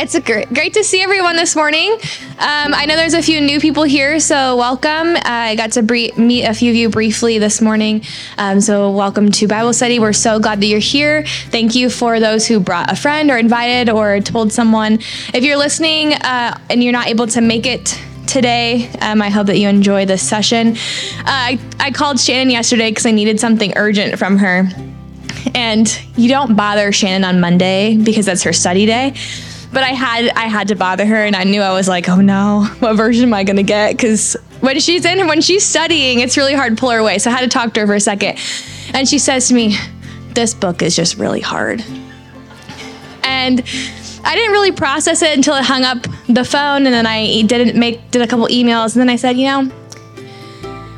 It's a great, great to see everyone this morning. Um, I know there's a few new people here, so welcome. Uh, I got to bre- meet a few of you briefly this morning. Um, so, welcome to Bible study. We're so glad that you're here. Thank you for those who brought a friend or invited or told someone. If you're listening uh, and you're not able to make it, today. Um, I hope that you enjoy this session. Uh, I, I called Shannon yesterday because I needed something urgent from her. And you don't bother Shannon on Monday because that's her study day but I had I had to bother her, and I knew I was like, oh no, what version am I gonna get? Because when she's in when she's studying, it's really hard to pull her away. So I had to talk to her for a second, and she says to me, "This book is just really hard," and. I didn't really process it until I hung up the phone, and then I didn't make did a couple emails, and then I said, you know,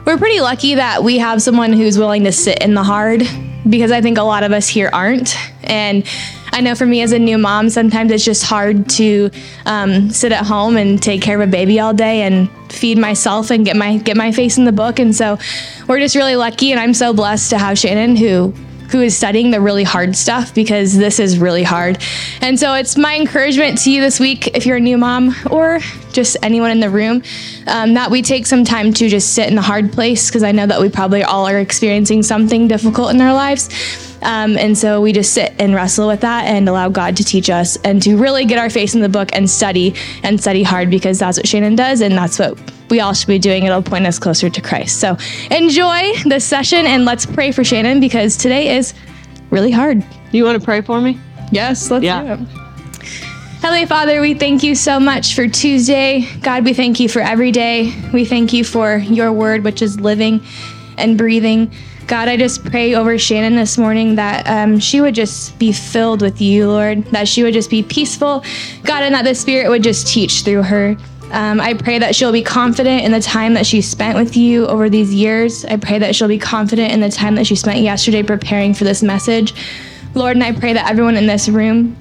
we're pretty lucky that we have someone who's willing to sit in the hard because I think a lot of us here aren't, and I know for me as a new mom, sometimes it's just hard to um, sit at home and take care of a baby all day and feed myself and get my get my face in the book. And so we're just really lucky, and I'm so blessed to have Shannon who who is studying the really hard stuff because this is really hard. And so it's my encouragement to you this week, if you're a new mom or just anyone in the room, um, that we take some time to just sit in the hard place because I know that we probably all are experiencing something difficult in our lives. Um, and so we just sit and wrestle with that and allow God to teach us and to really get our face in the book and study and study hard because that's what Shannon does and that's what we all should be doing. It'll point us closer to Christ. So enjoy this session and let's pray for Shannon because today is really hard. You want to pray for me? Yes, let's yeah. do it. Heavenly Father, we thank you so much for Tuesday. God, we thank you for every day. We thank you for your word, which is living and breathing. God, I just pray over Shannon this morning that um, she would just be filled with you, Lord, that she would just be peaceful, God, and that the Spirit would just teach through her. Um, I pray that she'll be confident in the time that she spent with you over these years. I pray that she'll be confident in the time that she spent yesterday preparing for this message. Lord, and I pray that everyone in this room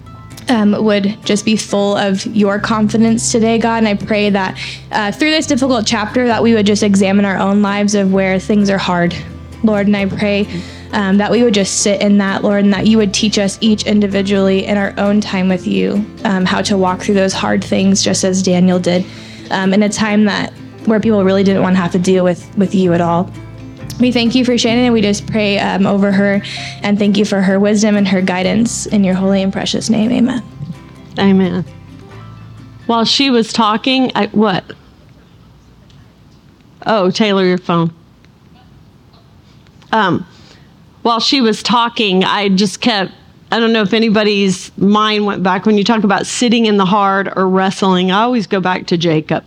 um, would just be full of your confidence today, God. And I pray that uh, through this difficult chapter, that we would just examine our own lives of where things are hard, Lord. And I pray um, that we would just sit in that, Lord, and that you would teach us each individually in our own time with you um, how to walk through those hard things, just as Daniel did, um, in a time that where people really didn't want to have to deal with with you at all. We thank you for Shannon, and we just pray um, over her, and thank you for her wisdom and her guidance in your holy and precious name. Amen. Amen. While she was talking, I, what? Oh, Taylor, your phone um, while she was talking, I just kept, I don't know if anybody's mind went back when you talk about sitting in the hard or wrestling. I always go back to Jacob.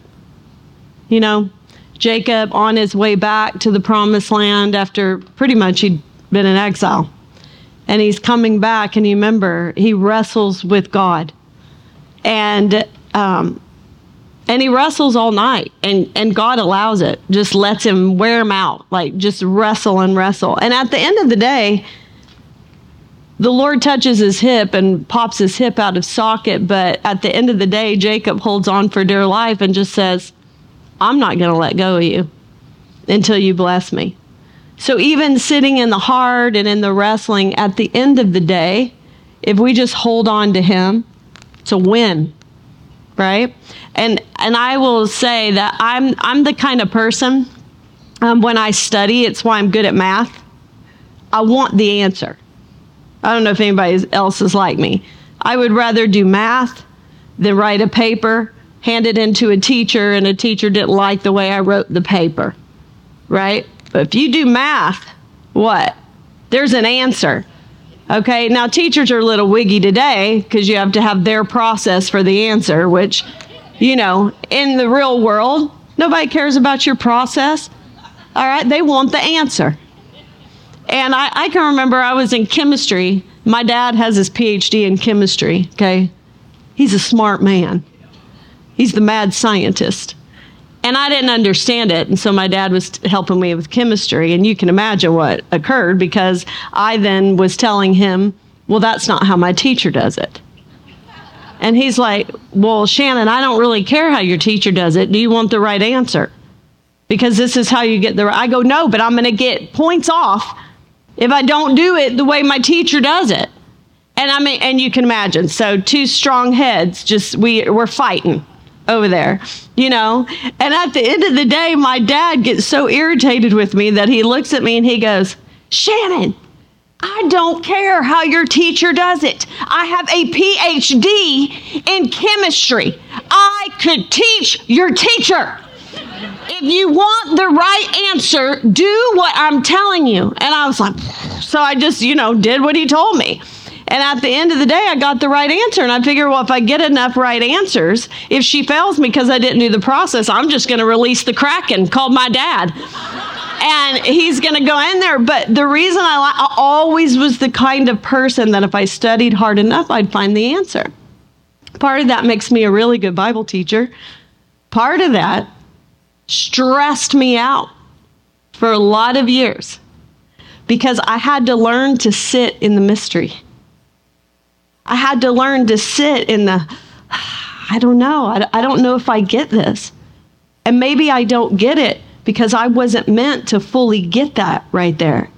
You know, Jacob on his way back to the promised land after pretty much he'd been in exile. And he's coming back, and you remember, he wrestles with God. And um, and he wrestles all night and and god allows it. Just lets him wear him out like just wrestle and wrestle. And at the end of the day the lord touches his hip and pops his hip out of socket but at the end of the day jacob holds on for dear life and just says i'm not going to let go of you until you bless me. So even sitting in the hard and in the wrestling at the end of the day if we just hold on to him a win right and and I will say that I'm I'm the kind of person um, when I study, it's why I'm good at math. I want the answer. I don't know if anybody else is like me. I would rather do math than write a paper, hand it into a teacher, and a teacher didn't like the way I wrote the paper, right? But if you do math, what? There's an answer. Okay, now teachers are a little wiggy today because you have to have their process for the answer, which you know, in the real world, nobody cares about your process. All right, they want the answer. And I, I can remember I was in chemistry. My dad has his PhD in chemistry, okay? He's a smart man, he's the mad scientist. And I didn't understand it. And so my dad was helping me with chemistry. And you can imagine what occurred because I then was telling him, well, that's not how my teacher does it. And he's like, Well, Shannon, I don't really care how your teacher does it. Do you want the right answer? Because this is how you get the right. I go, No, but I'm going to get points off if I don't do it the way my teacher does it. And I mean, and you can imagine. So two strong heads, just we we're fighting over there, you know. And at the end of the day, my dad gets so irritated with me that he looks at me and he goes, Shannon, I don't care how your teacher does it. I have a PhD in chemistry. I could teach your teacher. If you want the right answer, do what I'm telling you. And I was like, so I just, you know, did what he told me. And at the end of the day, I got the right answer. And I figured, well, if I get enough right answers, if she fails me because I didn't do the process, I'm just going to release the Kraken called my dad and he's going to go in there. But the reason I, I always was the kind of person that if I studied hard enough, I'd find the answer. Part of that makes me a really good Bible teacher. Part of that stressed me out for a lot of years because I had to learn to sit in the mystery. I had to learn to sit in the, I don't know, I, I don't know if I get this. And maybe I don't get it because I wasn't meant to fully get that right there.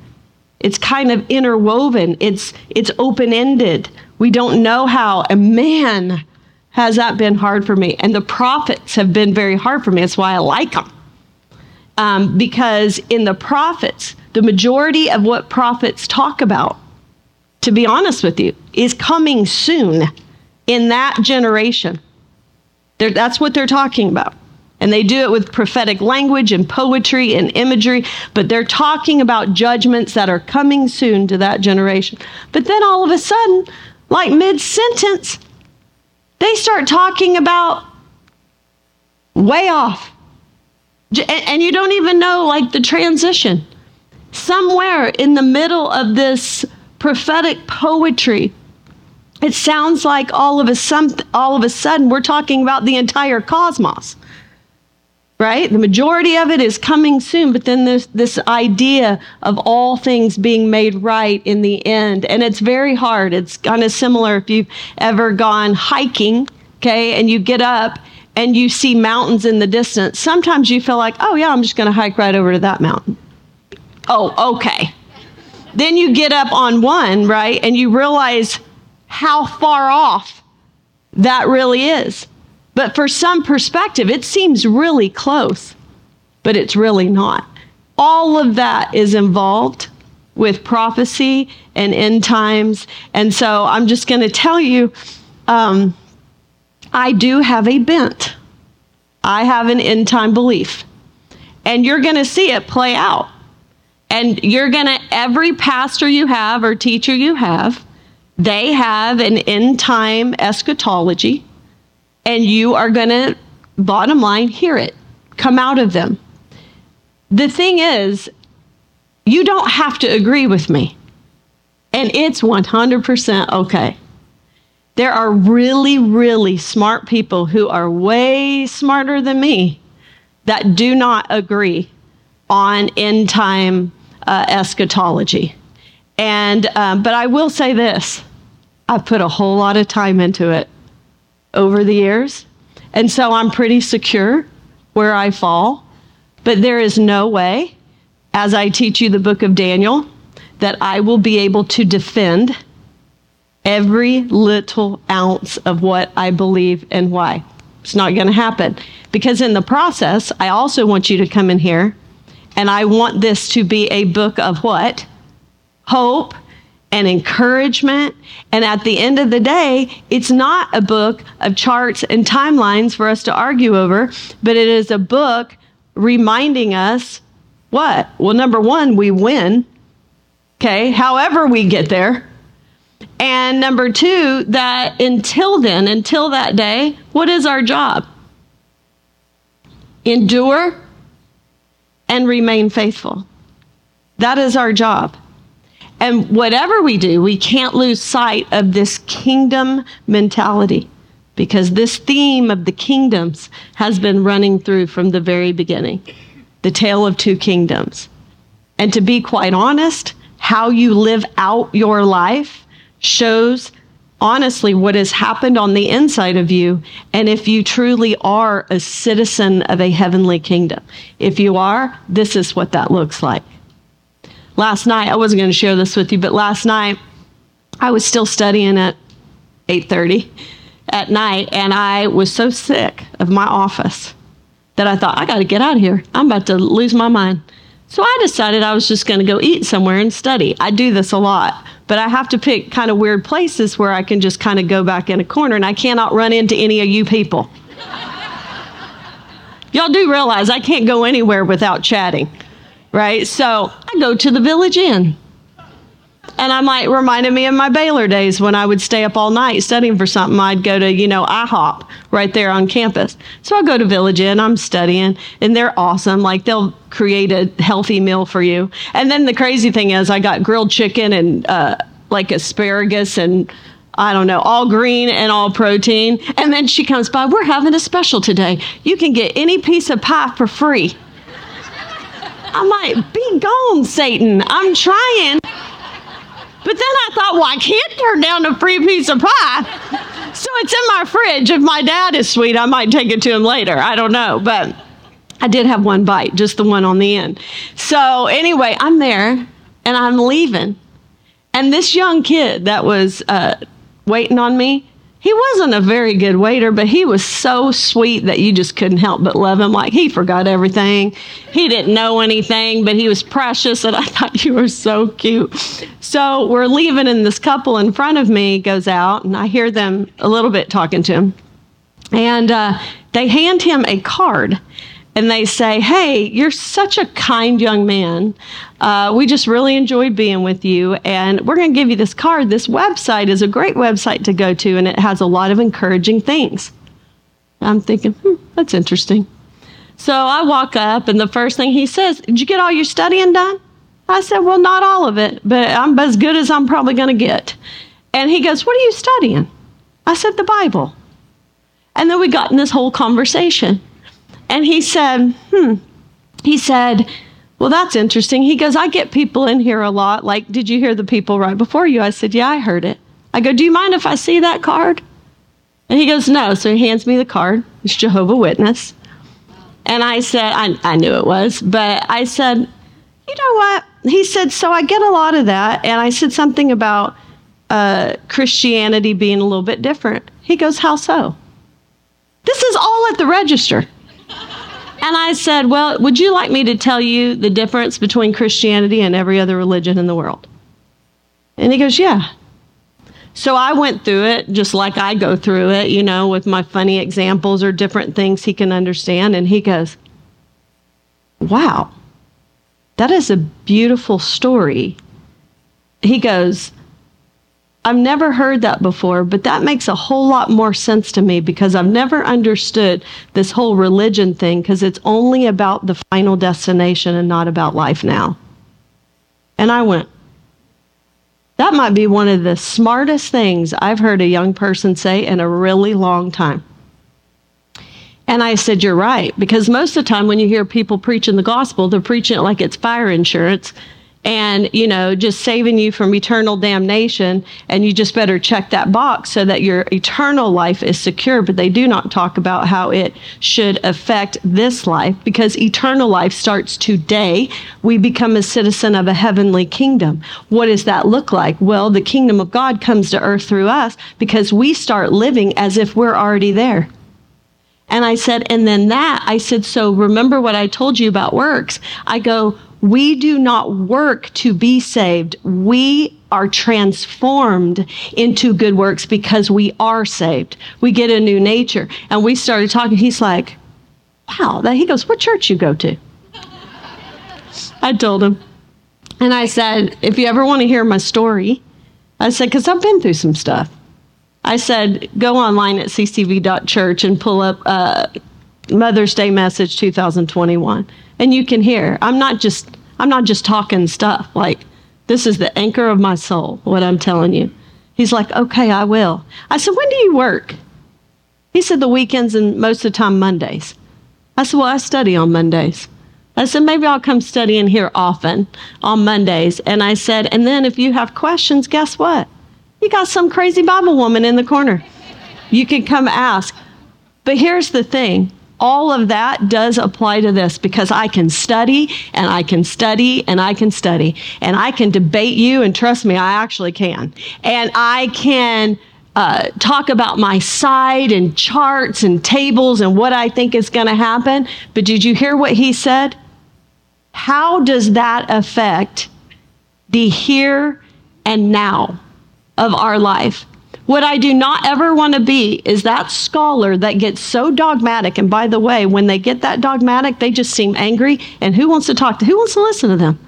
It's kind of interwoven. It's it's open-ended. We don't know how. And man, has that been hard for me. And the prophets have been very hard for me. That's why I like them. Um, because in the prophets, the majority of what prophets talk about, to be honest with you, is coming soon in that generation. They're, that's what they're talking about. And they do it with prophetic language and poetry and imagery, but they're talking about judgments that are coming soon to that generation. But then all of a sudden, like mid sentence, they start talking about way off. And you don't even know like the transition. Somewhere in the middle of this prophetic poetry, it sounds like all of a, some, all of a sudden we're talking about the entire cosmos right? The majority of it is coming soon, but then there's this idea of all things being made right in the end. And it's very hard. It's kind of similar if you've ever gone hiking, okay, and you get up and you see mountains in the distance. Sometimes you feel like, oh, yeah, I'm just going to hike right over to that mountain. Oh, okay. Then you get up on one, right, and you realize how far off that really is. But for some perspective, it seems really close, but it's really not. All of that is involved with prophecy and end times. And so I'm just going to tell you um, I do have a bent, I have an end time belief. And you're going to see it play out. And you're going to, every pastor you have or teacher you have, they have an end time eschatology and you are going to, bottom line, hear it come out of them. The thing is, you don't have to agree with me, and it's 100% okay. There are really, really smart people who are way smarter than me that do not agree on end time uh, eschatology. And, um, but I will say this I've put a whole lot of time into it over the years. And so I'm pretty secure where I fall. But there is no way, as I teach you the book of Daniel, that I will be able to defend every little ounce of what I believe and why. It's not going to happen. Because in the process, I also want you to come in here and I want this to be a book of what? Hope and encouragement. And at the end of the day, it's not a book of charts and timelines for us to argue over, but it is a book reminding us what? Well, number one, we win. Okay, however we get there. And number two, that until then, until that day, what is our job? Endure and remain faithful. That is our job. And whatever we do, we can't lose sight of this kingdom mentality because this theme of the kingdoms has been running through from the very beginning the tale of two kingdoms. And to be quite honest, how you live out your life shows honestly what has happened on the inside of you and if you truly are a citizen of a heavenly kingdom. If you are, this is what that looks like last night, I wasn't going to share this with you, but last night I was still studying at 8:30 at night and I was so sick of my office that I thought I got to get out of here. I'm about to lose my mind. So I decided I was just going to go eat somewhere and study. I do this a lot, but I have to pick kind of weird places where I can just kind of go back in a corner and I cannot run into any of you people. Y'all do realize I can't go anywhere without chatting, right? So I go to the Village Inn. And I might reminded me of my Baylor days when I would stay up all night studying for something. I'd go to, you know, IHOP right there on campus. So I go to Village Inn, I'm studying, and they're awesome. Like they'll create a healthy meal for you. And then the crazy thing is, I got grilled chicken and uh, like asparagus and I don't know, all green and all protein. And then she comes by, we're having a special today. You can get any piece of pie for free. I'm like, be gone, Satan. I'm trying. But then I thought, well, I can't turn down a free piece of pie. So it's in my fridge. If my dad is sweet, I might take it to him later. I don't know. But I did have one bite, just the one on the end. So anyway, I'm there and I'm leaving. And this young kid that was uh, waiting on me, he wasn't a very good waiter, but he was so sweet that you just couldn't help but love him. Like he forgot everything. He didn't know anything, but he was precious, and I thought you were so cute. So we're leaving, and this couple in front of me goes out, and I hear them a little bit talking to him. And uh, they hand him a card and they say, Hey, you're such a kind young man. Uh, we just really enjoyed being with you, and we're going to give you this card. This website is a great website to go to, and it has a lot of encouraging things. I'm thinking, hmm, that's interesting. So I walk up, and the first thing he says, Did you get all your studying done? I said, Well, not all of it, but I'm as good as I'm probably going to get. And he goes, What are you studying? I said, The Bible. And then we got in this whole conversation. And he said, hmm, he said, well, that's interesting. He goes, I get people in here a lot. Like, did you hear the people right before you? I said, yeah, I heard it. I go, do you mind if I see that card? And he goes, no. So he hands me the card. It's Jehovah Witness. And I said, I, I knew it was, but I said, you know what? He said, so I get a lot of that. And I said something about uh, Christianity being a little bit different. He goes, how so? This is all at the register. And I said, Well, would you like me to tell you the difference between Christianity and every other religion in the world? And he goes, Yeah. So I went through it just like I go through it, you know, with my funny examples or different things he can understand. And he goes, Wow, that is a beautiful story. He goes, I've never heard that before, but that makes a whole lot more sense to me because I've never understood this whole religion thing because it's only about the final destination and not about life now. And I went, that might be one of the smartest things I've heard a young person say in a really long time. And I said, You're right. Because most of the time when you hear people preaching the gospel, they're preaching it like it's fire insurance and you know just saving you from eternal damnation and you just better check that box so that your eternal life is secure. But they do not talk about how it should affect this life because eternal life starts today. We become a citizen of a heavenly kingdom. What does that look like? Well the kingdom of god comes to earth through us because we start living as if we're already there. And I said, and then that, I said, so remember what I told you about works. I go, we do not work to be saved. We are transformed into good works because we are saved. We get a new nature. And we started talking. He's like, wow. He goes, what church you go to? I told him. And I said, if you ever want to hear my story, I said, because I've been through some stuff. I said, go online at ccv.church and pull up uh, Mother's Day message 2021 and you can hear i'm not just i'm not just talking stuff like this is the anchor of my soul what i'm telling you. He's like okay i will. I said when do you work? He said the weekends and most of the time mondays. I said well i study on mondays. I said maybe i'll come study in here often on mondays. And i said and then if you have questions guess what? You got some crazy bible woman in the corner. You can come ask. But here's the thing all of that does apply to this because I can study and I can study and I can study and I can debate you and trust me, I actually can. And I can uh, talk about my side and charts and tables and what I think is going to happen. But did you hear what he said? How does that affect the here and now of our life? What I do not ever want to be is that scholar that gets so dogmatic. And by the way, when they get that dogmatic, they just seem angry. And who wants to talk to, who wants to listen to them?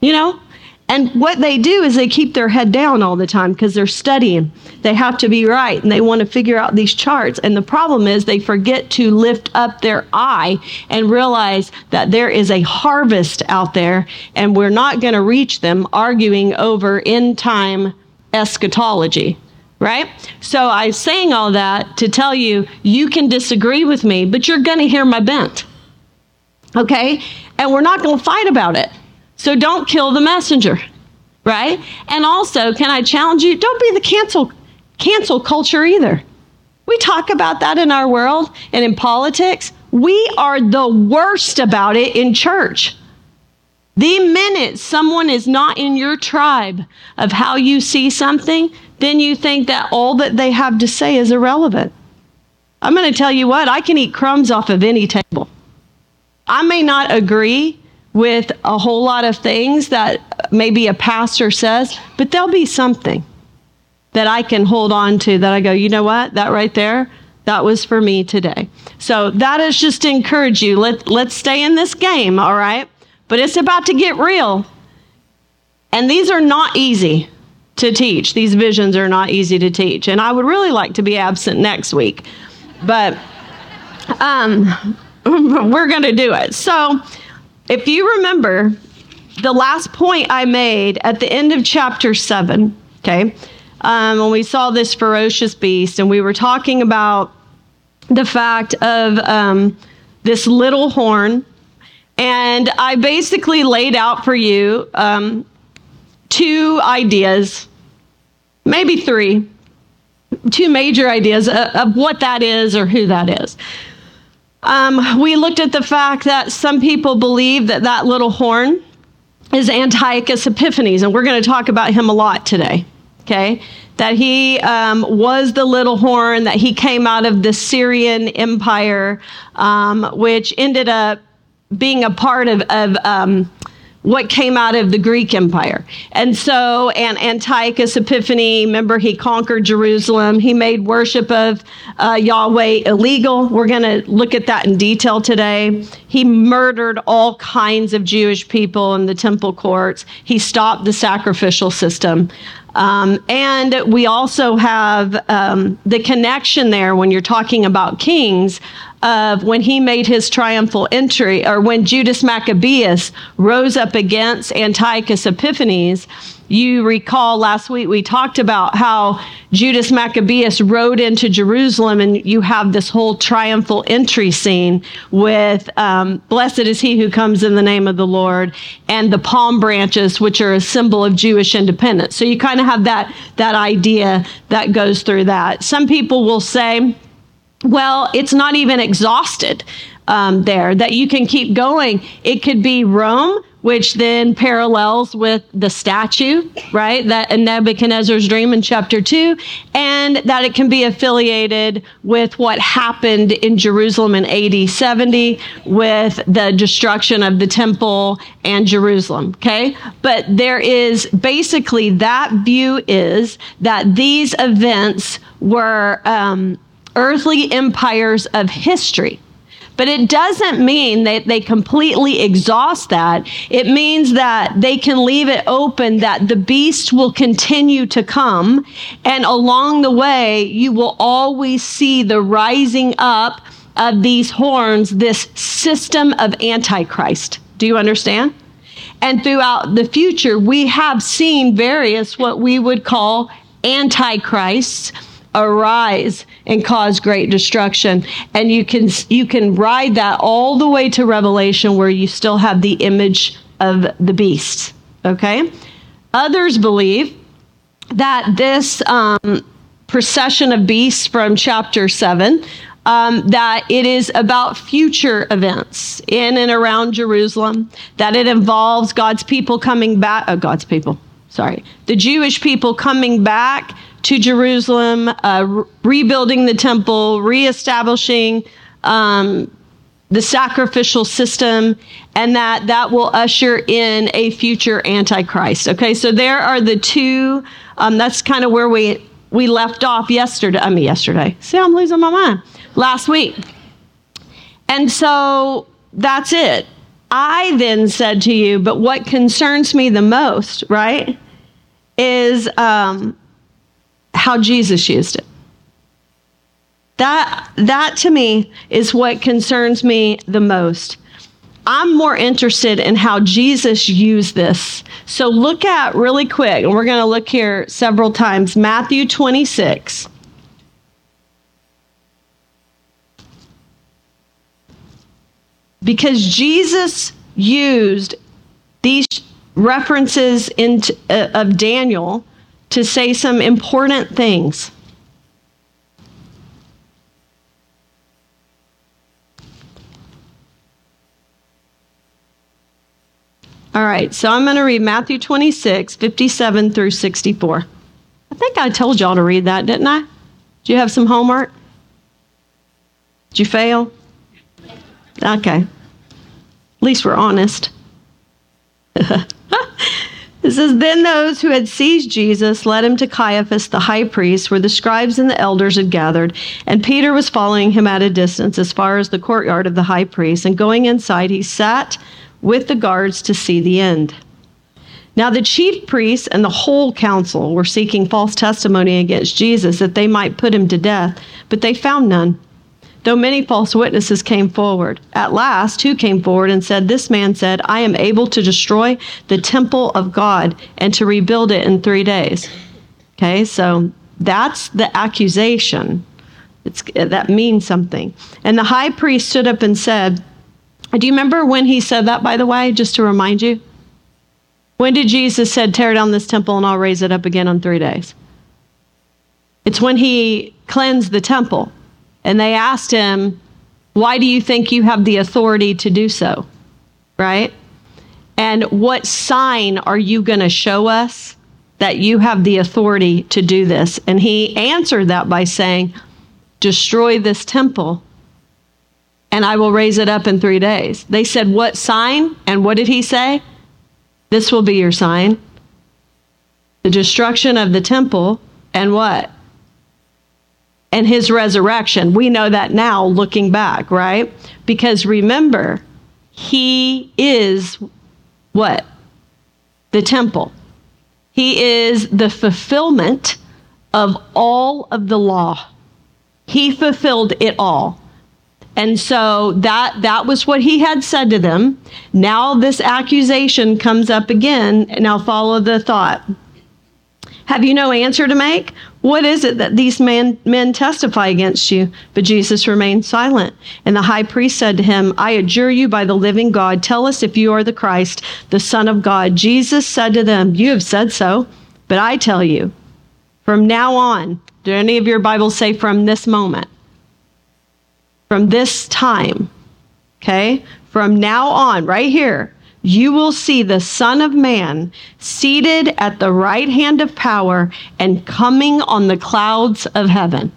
You know? And what they do is they keep their head down all the time because they're studying. They have to be right and they want to figure out these charts. And the problem is they forget to lift up their eye and realize that there is a harvest out there and we're not going to reach them arguing over end time eschatology, right? So I'm saying all that to tell you, you can disagree with me, but you're going to hear my bent. Okay? And we're not going to fight about it. So don't kill the messenger, right? And also, can I challenge you? Don't be the cancel cancel culture either. We talk about that in our world and in politics. We are the worst about it in church. The minute someone is not in your tribe of how you see something, then you think that all that they have to say is irrelevant. I'm going to tell you what, I can eat crumbs off of any table. I may not agree with a whole lot of things that maybe a pastor says, but there'll be something that I can hold on to that I go, you know what, that right there, that was for me today. So that is just to encourage you. Let, let's stay in this game, all right? But it's about to get real. And these are not easy to teach. These visions are not easy to teach. And I would really like to be absent next week, but um, we're going to do it. So, if you remember, the last point I made at the end of chapter 7, okay, um, when we saw this ferocious beast, and we were talking about the fact of um, this little horn and I basically laid out for you um, two ideas, maybe three, two major ideas of, of what that is or who that is. Um, we looked at the fact that some people believe that that little horn is Antiochus Epiphanes, and we're going to talk about him a lot today. Okay, that he um, was the little horn, that he came out of the Syrian Empire, um, which ended up being a part of, of um, what came out of the Greek Empire. And so, and Antiochus Epiphanes, remember, he conquered Jerusalem. He made worship of uh, Yahweh illegal. We're going to look at that in detail today. He murdered all kinds of Jewish people in the temple courts. He stopped the sacrificial system. Um, and we also have um, the connection there when you're talking about kings of when he made his triumphal entry, or when Judas Maccabeus rose up against Antiochus Epiphanes. You recall last week we talked about how Judas Maccabeus rode into Jerusalem, and you have this whole triumphal entry scene with um, Blessed is he who comes in the name of the Lord, and the palm branches, which are a symbol of Jewish independence. So you kind of have that, that idea that goes through that. Some people will say, well, it's not even exhausted um, there, that you can keep going. It could be Rome, which then parallels with the statue, right? That in Nebuchadnezzar's dream in chapter two, and that it can be affiliated with what happened in Jerusalem in AD 70 with the destruction of the temple and Jerusalem, okay? But there is basically that view is that these events were um, earthly empires of history. But it doesn't mean that they completely exhaust that. It means that they can leave it open that the beast will continue to come. And along the way, you will always see the rising up of these horns, this system of Antichrist. Do you understand? And throughout the future, we have seen various what we would call antichrists arise and cause great destruction. And you can you can ride that all the way to revelation where you still have the image of the beast okay? Others believe that this um, procession of beasts from chapter 7 um, that it is about future events in and around Jerusalem, that it involves God's people coming back, uh, God's people, sorry, the Jewish people coming back to Jerusalem, uh, re- rebuilding the temple, reestablishing um, the sacrificial system, and that that will usher in a future antichrist. Okay, so there are the two. Um, that's kind of where we we left off yesterday. I mean, yesterday. See, I'm losing my mind. Last week, and so that's it. I then said to you, but what concerns me the most, right, is um, how Jesus used it. That, that to me is what concerns me the most. I'm more interested in how Jesus used this. So look at really quick, and we're going to look here several times Matthew 26. Because Jesus used these references into, uh, of Daniel to say some important things. All right, so I'm going to read Matthew 26, 57 through 64. I think I told y'all to read that, didn't I? Do you have some homework? Did you fail? Okay. At least we're honest. it says, Then those who had seized Jesus led him to Caiaphas the high priest, where the scribes and the elders had gathered. And Peter was following him at a distance as far as the courtyard of the high priest. And going inside, he sat with the guards to see the end. Now, the chief priests and the whole council were seeking false testimony against Jesus that they might put him to death, but they found none. Though many false witnesses came forward. At last, two came forward and said, This man said, I am able to destroy the temple of God and to rebuild it in three days. Okay, so that's the accusation. It's, that means something. And the high priest stood up and said, do you remember when he said that, by the way, just to remind you? When did Jesus said, tear down this temple and I'll raise it up again on three days? It's when he cleansed the temple. And they asked him, why do you think you have the authority to do so? Right? And what sign are you going to show us that you have the authority to do this? And he answered that by saying, destroy this temple and I will raise it up in three days. They said, What sign? And what did he say? This will be your sign. The destruction of the temple and what? And his resurrection. We know that now looking back, right? Because remember, he is what? The temple. He is the fulfillment of all of the law. He fulfilled it all. And so that that was what he had said to them. Now this accusation comes up again. Now follow the thought. Have you no answer to make? What is it that these man, men testify against you? But Jesus remained silent. And the high priest said to him, I adjure you by the living God, tell us if you are the Christ, the Son of God. Jesus said to them, You have said so, but I tell you, from now on, do any of your Bibles say from this moment? from this time, okay, from now on, right here, you will see the Son of Man seated at the right hand of power and coming on the clouds of heaven.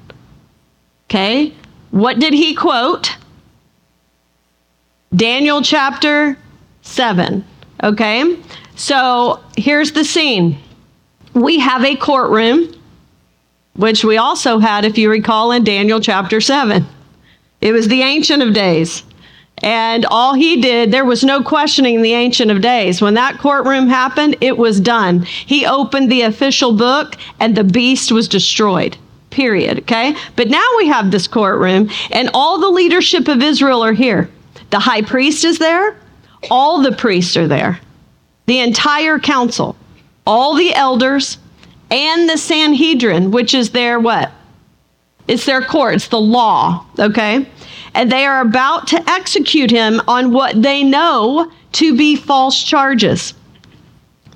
Okay, what did he quote? Daniel chapter 7. Okay, so here's the scene we have a courtroom, which we also had, if you recall, in Daniel chapter 7. It was the Ancient of Days. And all he did, there was no questioning the Ancient of Days. When that courtroom happened, it was done. He opened the official book and the beast was destroyed. Period. Okay? But now we have this courtroom and all the leadership of Israel are here. The high priest is there, all the priests are there, the entire council, all the elders, and the Sanhedrin, which is their what? It's their court, it's the law, okay? And they are about to execute him on what they know to be false charges,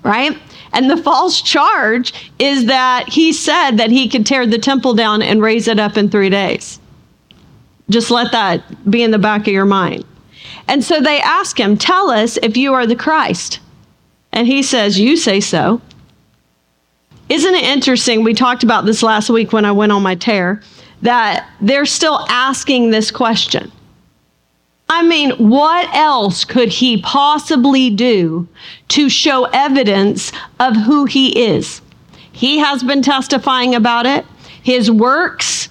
right? And the false charge is that he said that he could tear the temple down and raise it up in three days. Just let that be in the back of your mind. And so they ask him, Tell us if you are the Christ. And he says, You say so. Isn't it interesting? We talked about this last week when I went on my tear that they're still asking this question. I mean, what else could he possibly do to show evidence of who he is? He has been testifying about it. His works,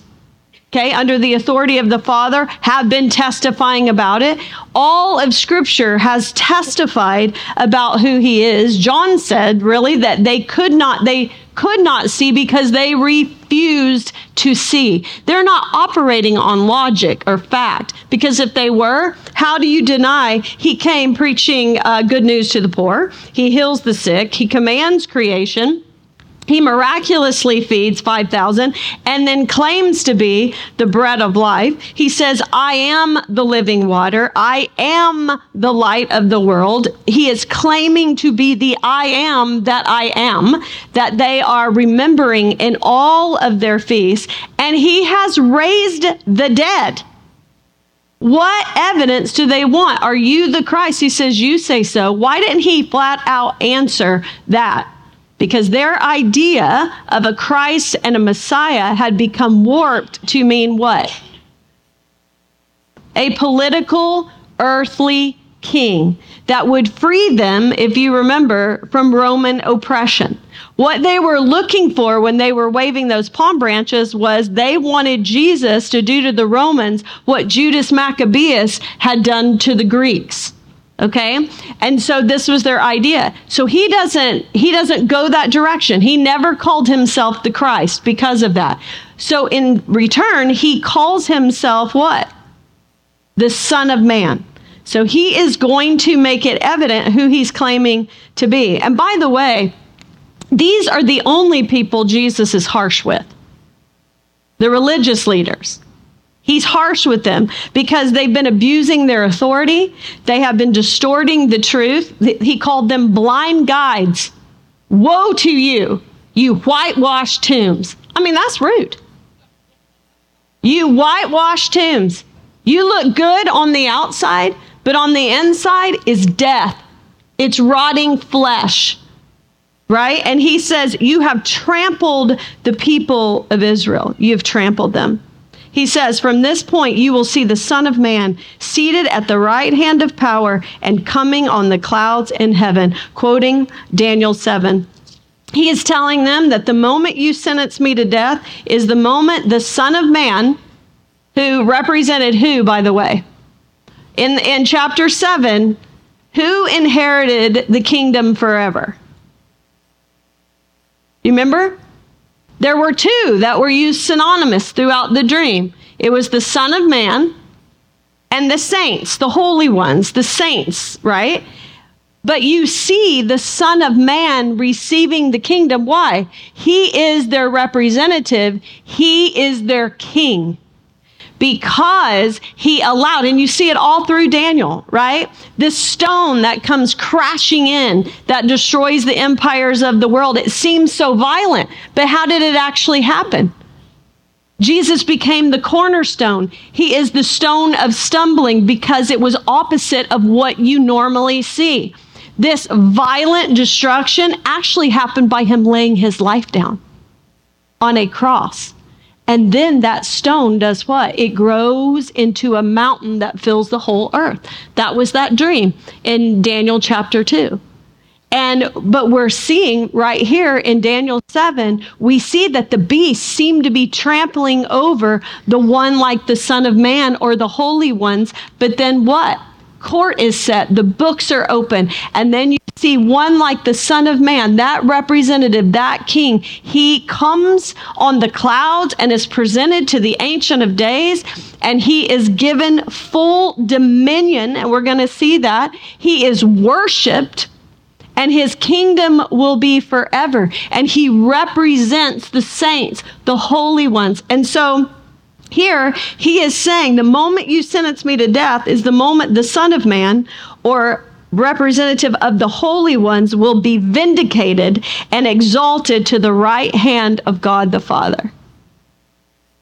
okay, under the authority of the Father, have been testifying about it. All of Scripture has testified about who he is. John said, really, that they could not, they could not see because they refused to see. They're not operating on logic or fact because if they were, how do you deny he came preaching uh, good news to the poor? He heals the sick, he commands creation. He miraculously feeds 5,000 and then claims to be the bread of life. He says, I am the living water. I am the light of the world. He is claiming to be the I am that I am, that they are remembering in all of their feasts. And he has raised the dead. What evidence do they want? Are you the Christ? He says, You say so. Why didn't he flat out answer that? Because their idea of a Christ and a Messiah had become warped to mean what? A political, earthly king that would free them, if you remember, from Roman oppression. What they were looking for when they were waving those palm branches was they wanted Jesus to do to the Romans what Judas Maccabeus had done to the Greeks okay? And so this was their idea. So he doesn't he doesn't go that direction. He never called himself the christ because of that. So in return he calls himself what? The son of man. So he is going to make it evident who he's claiming to be. And by the way these are the only people jesus is harsh with. The religious leaders He's harsh with them because they've been abusing their authority. They have been distorting the truth. He called them blind guides. Woe to you, you whitewashed tombs. I mean, that's rude. You whitewashed tombs. You look good on the outside, but on the inside is death. It's rotting flesh. Right? And he says, You have trampled the people of Israel. You have trampled them. He says, From this point, you will see the Son of Man seated at the right hand of power and coming on the clouds in heaven, quoting Daniel 7. He is telling them that the moment you sentence me to death is the moment the Son of Man, who represented who, by the way? In, in chapter 7, who inherited the kingdom forever? You remember? There were two that were used synonymous throughout the dream it was the Son of Man and the saints, the holy ones, the saints, right? But you see the Son of Man receiving the kingdom. Why? He is their representative, He is their king because he allowed, and you see it all through Daniel, right? This stone that comes crashing in that destroys the empires of the world. It seems so violent, but how did it actually happen? Jesus became the cornerstone. He is the stone of stumbling because it was opposite of what you normally see. This violent destruction actually happened by him laying his life down on a cross. And then that stone does what? It grows into a mountain that fills the whole earth. That was that dream in Daniel chapter 2. And but we're seeing right here in Daniel 7, we see that the beasts seem to be trampling over the one like the Son of Man or the holy ones. But then what? Court is set, the books are open, and then you see one like the Son of Man, that representative, that king, he comes on the clouds and is presented to the Ancient of Days, and he is given full dominion, and we're going to see that. He is worshiped. And his kingdom will be forever. And he represents the saints, the holy ones. And so, here, he is saying the moment you sentence me to death is the moment the Son of Man or representative of the holy ones will be vindicated and exalted to the right hand of God the Father.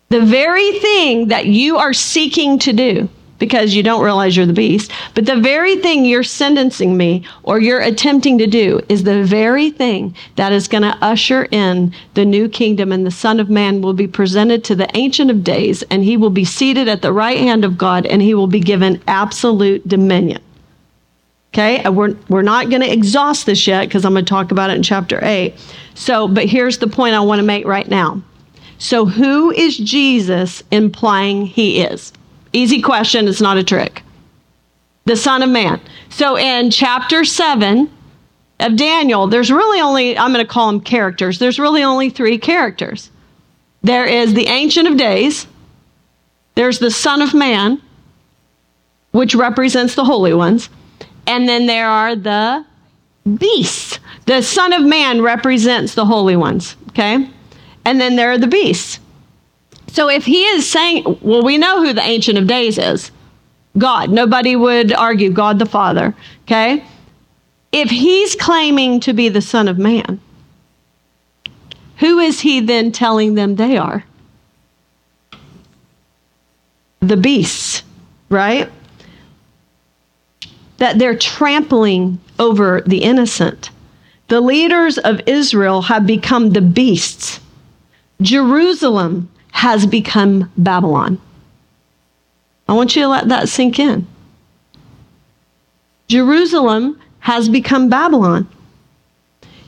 The very thing that you are seeking to do, because you don't realize you're the beast, but the very thing you're sentencing me or you're attempting to do is the very thing that is going to usher in the new kingdom, and the Son of Man will be presented to the Ancient of Days, and he will be seated at the right hand of God, and he will be given absolute dominion. Okay, we're, we're not going to exhaust this yet because I'm going to talk about it in chapter 8. So, but here's the point I want to make right now. So, who is Jesus implying he is? Easy question, it's not a trick. The Son of Man. So, in chapter 7 of Daniel, there's really only, I'm going to call them characters, there's really only three characters. There is the Ancient of Days, there's the Son of Man, which represents the holy ones and then there are the beasts. The Son of Man represents the holy ones, okay? And then there are the beasts. So if he is saying, well, we know who the Ancient of Days is God. Nobody would argue God the Father, okay? If he's claiming to be the Son of Man, who is he then telling them they are? The beasts, right? that they're trampling over the innocent. The leaders of Israel have become the beasts. Jerusalem has become Babylon. I want you to let that sink in. Jerusalem has become Babylon.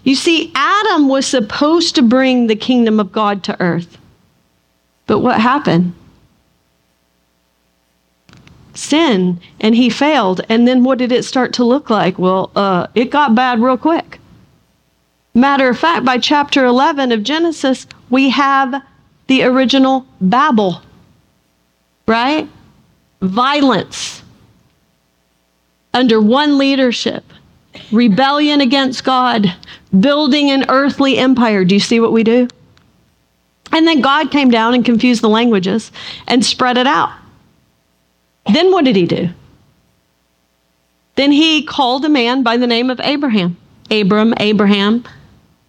You see, Adam was supposed to bring the kingdom of God to earth. But what happened? sin and he failed. And then what did it start to look like? Well, uh, it got bad real quick. Matter of fact, by chapter 11 of Genesis, we have the original Babel, right? Violence under one leadership, rebellion against God, building an earthly empire. Do you see what we do? And then God came down and confused the languages and spread it out. Then what did he do? Then he called a man by the name of Abraham. Abram, Abraham,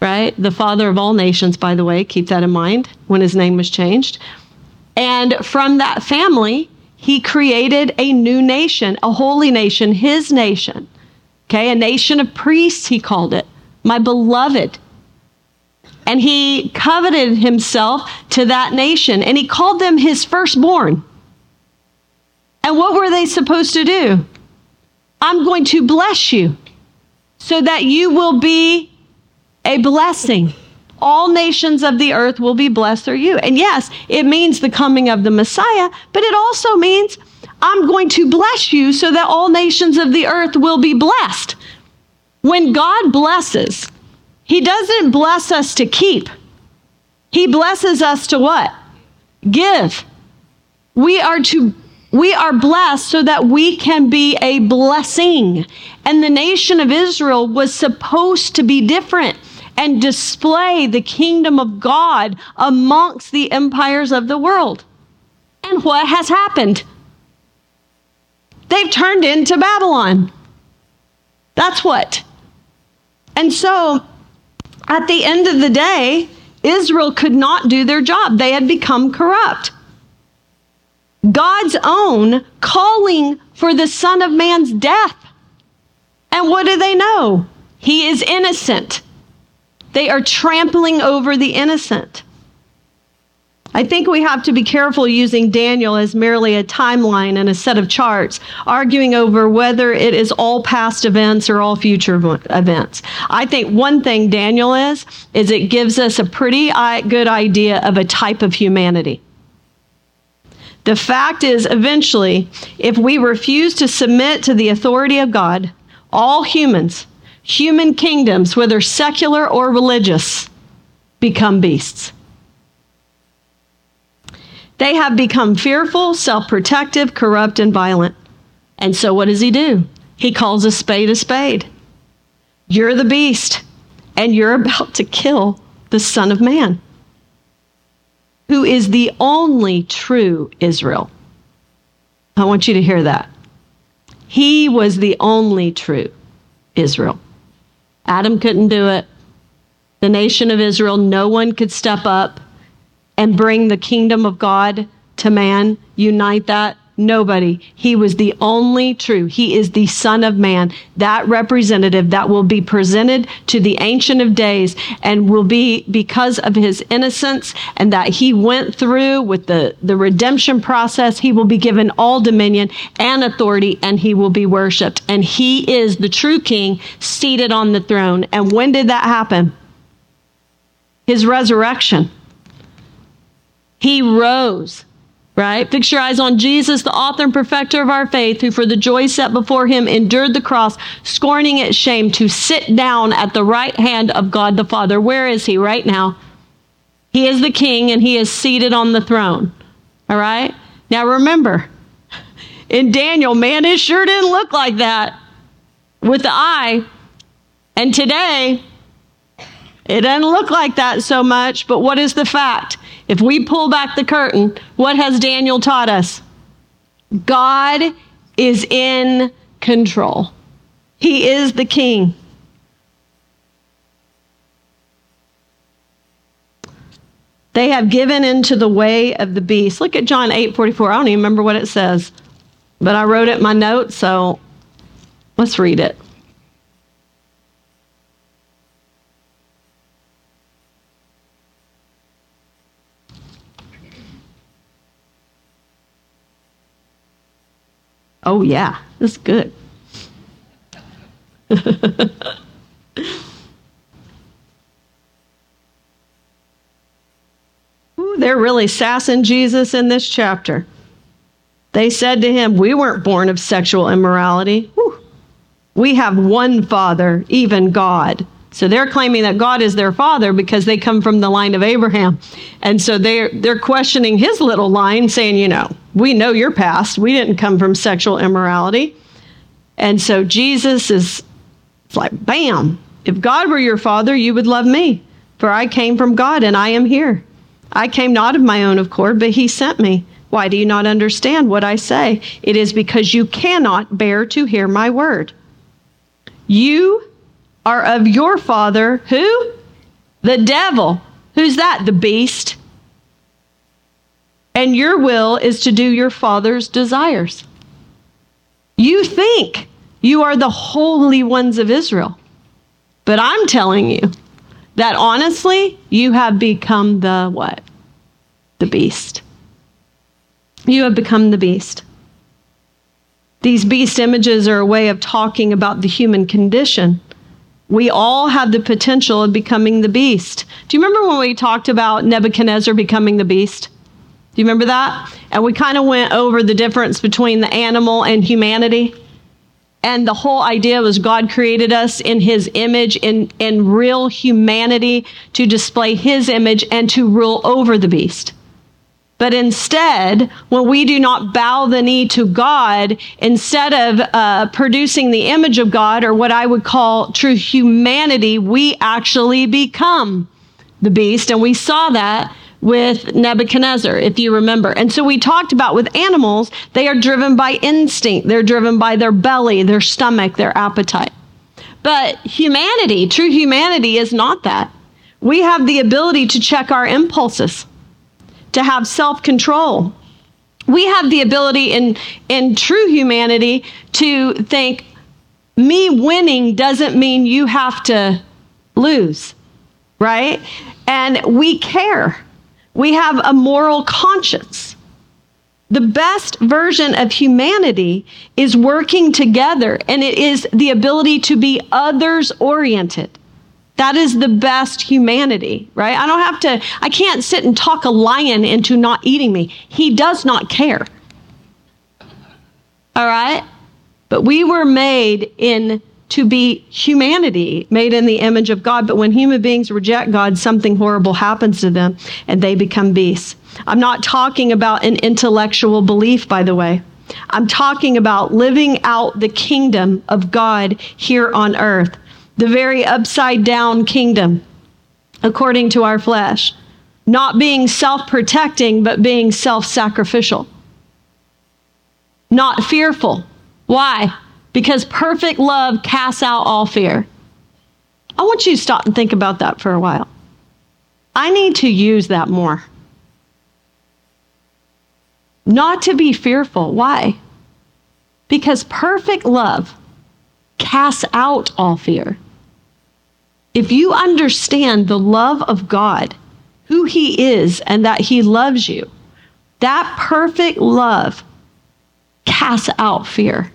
right? The father of all nations, by the way, keep that in mind when his name was changed. And from that family, he created a new nation, a holy nation, his nation. Okay, a nation of priests, he called it, my beloved. And he coveted himself to that nation, and he called them his firstborn. And what were they supposed to do? I'm going to bless you so that you will be a blessing. All nations of the earth will be blessed through you. And yes, it means the coming of the Messiah, but it also means I'm going to bless you so that all nations of the earth will be blessed. When God blesses, He doesn't bless us to keep, He blesses us to what? Give. We are to we are blessed so that we can be a blessing. And the nation of Israel was supposed to be different and display the kingdom of God amongst the empires of the world. And what has happened? They've turned into Babylon. That's what. And so, at the end of the day, Israel could not do their job. They had become corrupt. God's own calling for the Son of Man's death. And what do they know? He is innocent. They are trampling over the innocent. I think we have to be careful using Daniel as merely a timeline and a set of charts, arguing over whether it is all past events or all future events. I think one thing Daniel is, is it gives us a pretty uh, good idea of a type of humanity. The fact is, eventually, if we refuse to submit to the authority of God, all humans, human kingdoms, whether secular or religious, become beasts. They have become fearful, self protective, corrupt, and violent. And so, what does he do? He calls a spade a spade. You're the beast, and you're about to kill the Son of Man who is the only true Israel. I want you to hear that. He was the only true Israel. Adam couldn't do it. The nation of Israel, no one could step up and bring the kingdom of God to man, unite that? Nobody. He was the only true. He is the Son of Man, that representative that will be presented to the Ancient of Days and will be because of his innocence and that he went through with the, the redemption process. He will be given all dominion and authority and he will be worshiped. And he is the true king seated on the throne. And when did that happen? His resurrection. He rose right? Fix your eyes on Jesus, the author and perfecter of our faith, who for the joy set before him endured the cross, scorning its shame, to sit down at the right hand of God the Father. Where is he right now? He is the king and he is seated on the throne. All right? Now remember, in Daniel, man, it sure didn't look like that with the eye. And today, it doesn't look like that so much, but what is the fact? If we pull back the curtain, what has Daniel taught us? God is in control. He is the king. They have given into the way of the beast. Look at John 8 44. I don't even remember what it says, but I wrote it in my notes, so let's read it. Oh, yeah, that's good. Ooh, they're really sassing Jesus in this chapter. They said to him, We weren't born of sexual immorality. We have one Father, even God. So they're claiming that God is their father because they come from the line of Abraham. And so they're, they're questioning his little line, saying, you know, we know your past. We didn't come from sexual immorality. And so Jesus is like, bam, if God were your father, you would love me. For I came from God and I am here. I came not of my own accord, but he sent me. Why do you not understand what I say? It is because you cannot bear to hear my word. You are of your father, who? The devil. Who's that? The beast. And your will is to do your father's desires. You think you are the holy ones of Israel. But I'm telling you that honestly, you have become the what? The beast. You have become the beast. These beast images are a way of talking about the human condition we all have the potential of becoming the beast. Do you remember when we talked about Nebuchadnezzar becoming the beast? Do you remember that? And we kind of went over the difference between the animal and humanity. And the whole idea was God created us in his image, in, in real humanity, to display his image and to rule over the beast. But instead, when we do not bow the knee to God, instead of uh, producing the image of God or what I would call true humanity, we actually become the beast. And we saw that with Nebuchadnezzar, if you remember. And so we talked about with animals, they are driven by instinct, they're driven by their belly, their stomach, their appetite. But humanity, true humanity, is not that. We have the ability to check our impulses to have self control. We have the ability in, in true humanity to think, me winning doesn't mean you have to lose, right? And we care. We have a moral conscience. The best version of humanity is working together, and it is the ability to be others oriented. That is the best humanity, right? I don't have to, I can't sit and talk a lion into not eating me. He does not care. All right? But we were made in to be humanity, made in the image of God. But when human beings reject God, something horrible happens to them and they become beasts. I'm not talking about an intellectual belief, by the way. I'm talking about living out the kingdom of God here on earth the very upside down kingdom according to our flesh, not being self protecting, but being self sacrificial, not fearful. Why? Because perfect love casts out all fear. I want you to stop and think about that for a while. I need to use that more. not to be fearful. Why? Because perfect love casts out all fear. If you understand the love of God, who He is, and that He loves you, that perfect love casts out fear.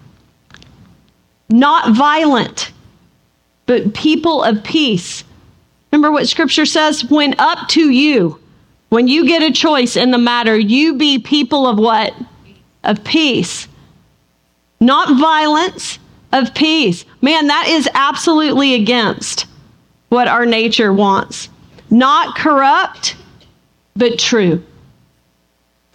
Not violent, but people of peace. Remember what scripture says? When up to you, when you get a choice in the matter, you be people of what? Of peace. Not violence, of peace. Man, that is absolutely against what our nature wants. Not corrupt, but true.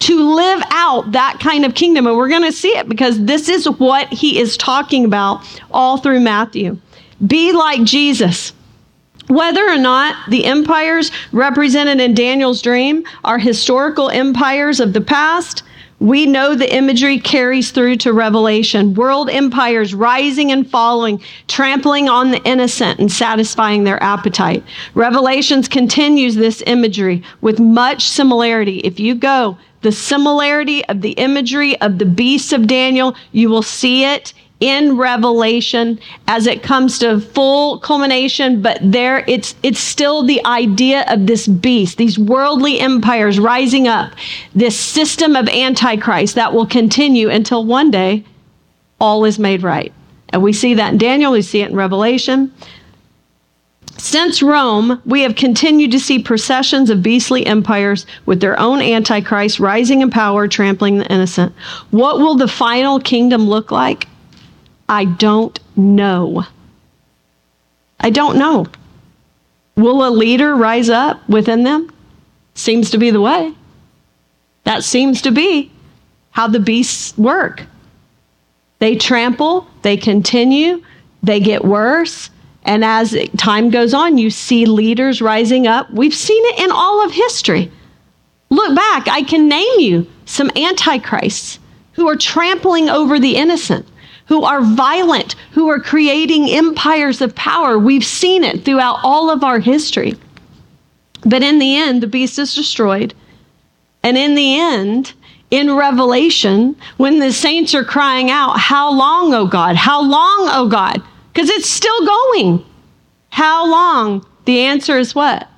To live out that kind of kingdom. And we're going to see it because this is what he is talking about all through Matthew. Be like Jesus. Whether or not the empires represented in Daniel's dream are historical empires of the past, we know the imagery carries through to Revelation. World empires rising and falling, trampling on the innocent and satisfying their appetite. Revelations continues this imagery with much similarity. If you go, the similarity of the imagery of the beasts of Daniel, you will see it in revelation as it comes to full culmination but there it's it's still the idea of this beast these worldly empires rising up this system of antichrist that will continue until one day all is made right and we see that in daniel we see it in revelation since Rome, we have continued to see processions of beastly empires with their own antichrist rising in power, trampling the innocent. What will the final kingdom look like? I don't know. I don't know. Will a leader rise up within them? Seems to be the way. That seems to be how the beasts work. They trample, they continue, they get worse. And as time goes on, you see leaders rising up. We've seen it in all of history. Look back, I can name you some antichrists who are trampling over the innocent who are violent, who are creating empires of power. We've seen it throughout all of our history. But in the end, the beast is destroyed. And in the end, in Revelation, when the saints are crying out, How long, O God? How long, O God? Because it's still going. How long? The answer is what?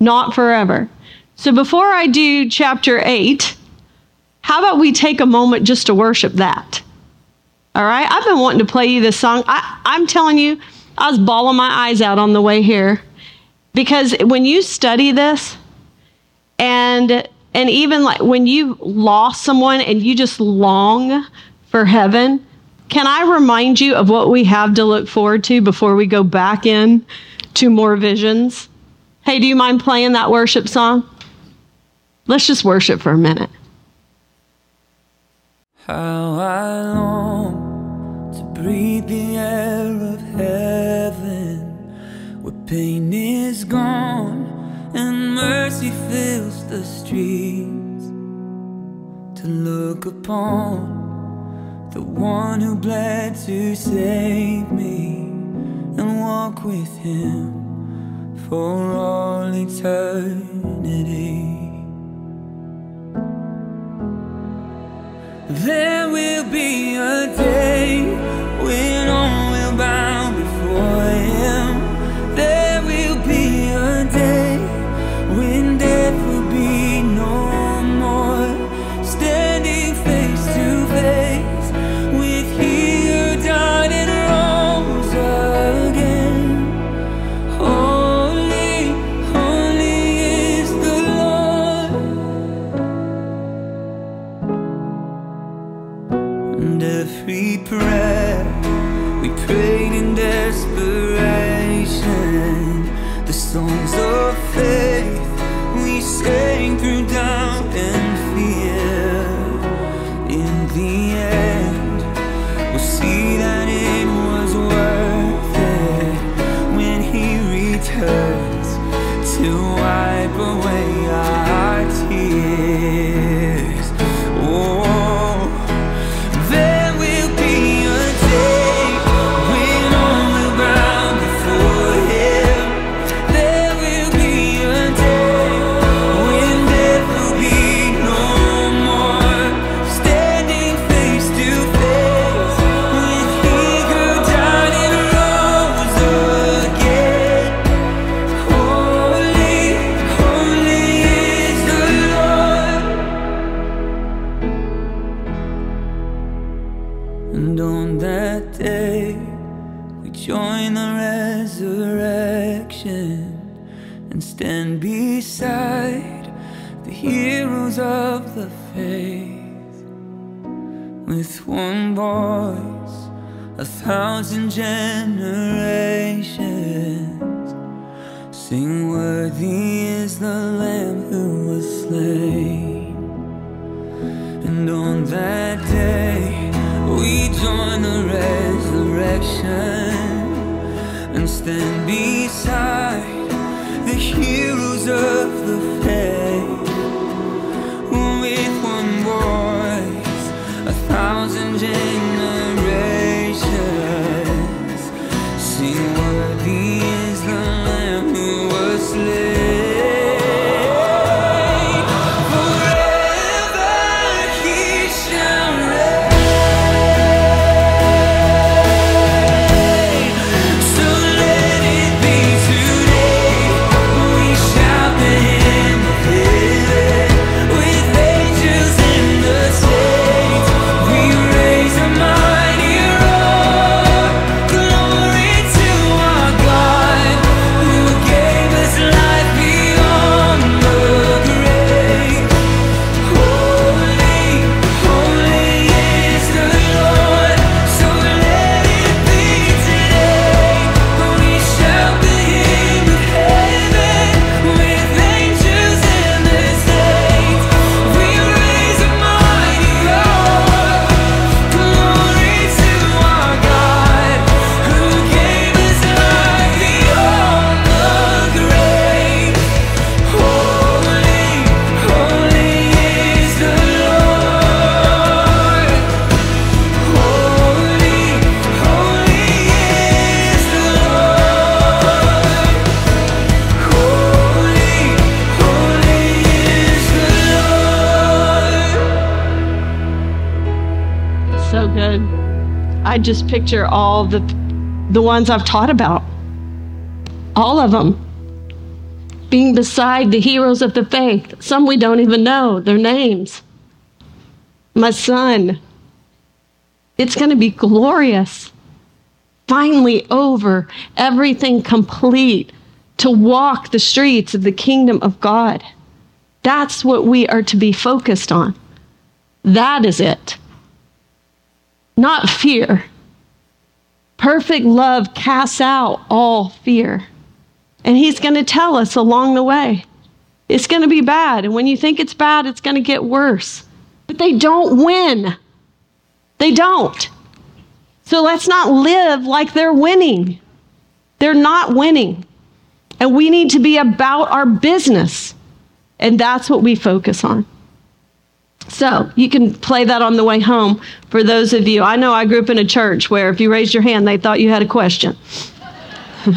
Not forever. So before I do chapter 8, how about we take a moment just to worship that? All right. I've been wanting to play you this song. I, I'm telling you, I was bawling my eyes out on the way here because when you study this and and even like when you lost someone and you just long for heaven, can I remind you of what we have to look forward to before we go back in to more visions? Hey, do you mind playing that worship song? Let's just worship for a minute. How I long breathe the air of heaven where pain is gone and mercy fills the streets to look upon the one who bled to save me and walk with him for all eternity. There will be a day all stand beside Just picture all the the ones I've taught about. All of them. Being beside the heroes of the faith. Some we don't even know their names. My son. It's going to be glorious. Finally over, everything complete to walk the streets of the kingdom of God. That's what we are to be focused on. That is it not fear. Perfect love casts out all fear. And he's going to tell us along the way it's going to be bad. And when you think it's bad, it's going to get worse. But they don't win. They don't. So let's not live like they're winning. They're not winning. And we need to be about our business. And that's what we focus on. So you can play that on the way home for those of you. I know I grew up in a church where if you raised your hand, they thought you had a question.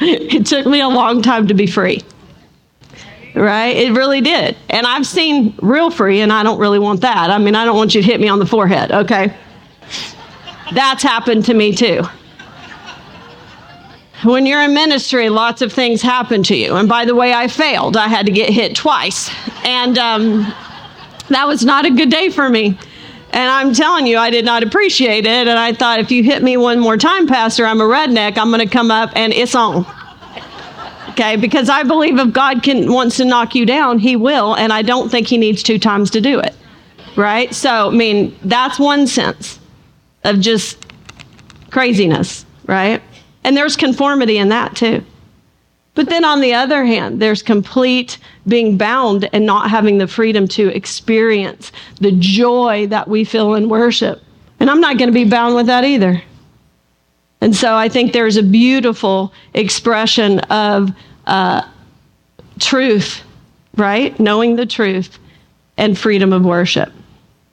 it took me a long time to be free. Right? It really did. And I've seen real free, and I don't really want that. I mean, I don't want you to hit me on the forehead, okay? That's happened to me too. When you're in ministry, lots of things happen to you. And by the way, I failed. I had to get hit twice. And um, that was not a good day for me. And I'm telling you, I did not appreciate it. And I thought, if you hit me one more time, Pastor, I'm a redneck. I'm going to come up and it's on. Okay, because I believe if God can wants to knock you down, He will, and I don't think He needs two times to do it. Right? So, I mean, that's one sense of just craziness, right? And there's conformity in that too. But then on the other hand, there's complete being bound and not having the freedom to experience the joy that we feel in worship. And I'm not going to be bound with that either. And so I think there's a beautiful expression of uh, truth, right? Knowing the truth and freedom of worship.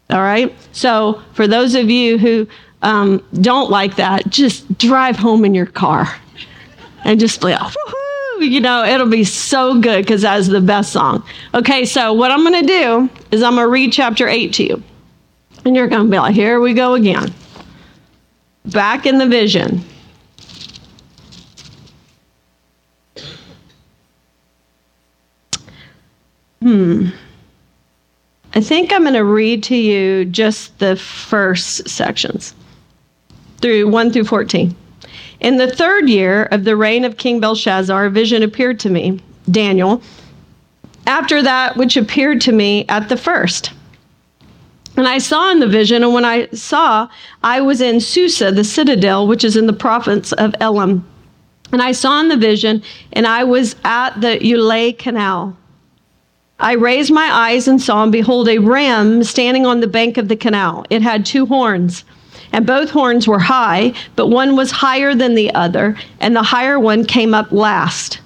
All right? So for those of you who um, don't like that, just drive home in your car and just be like, you know, it'll be so good because that's the best song. Okay, so what I'm going to do is I'm going to read chapter 8 to you. And you're going to be like, here we go again. Back in the vision. Hmm. I think I'm going to read to you just the first sections through 1 through 14. In the third year of the reign of King Belshazzar, a vision appeared to me, Daniel, after that which appeared to me at the first. And I saw in the vision, and when I saw, I was in Susa, the citadel, which is in the province of Elam. And I saw in the vision, and I was at the Ulai Canal. I raised my eyes and saw, and behold, a ram standing on the bank of the canal. It had two horns, and both horns were high, but one was higher than the other, and the higher one came up last.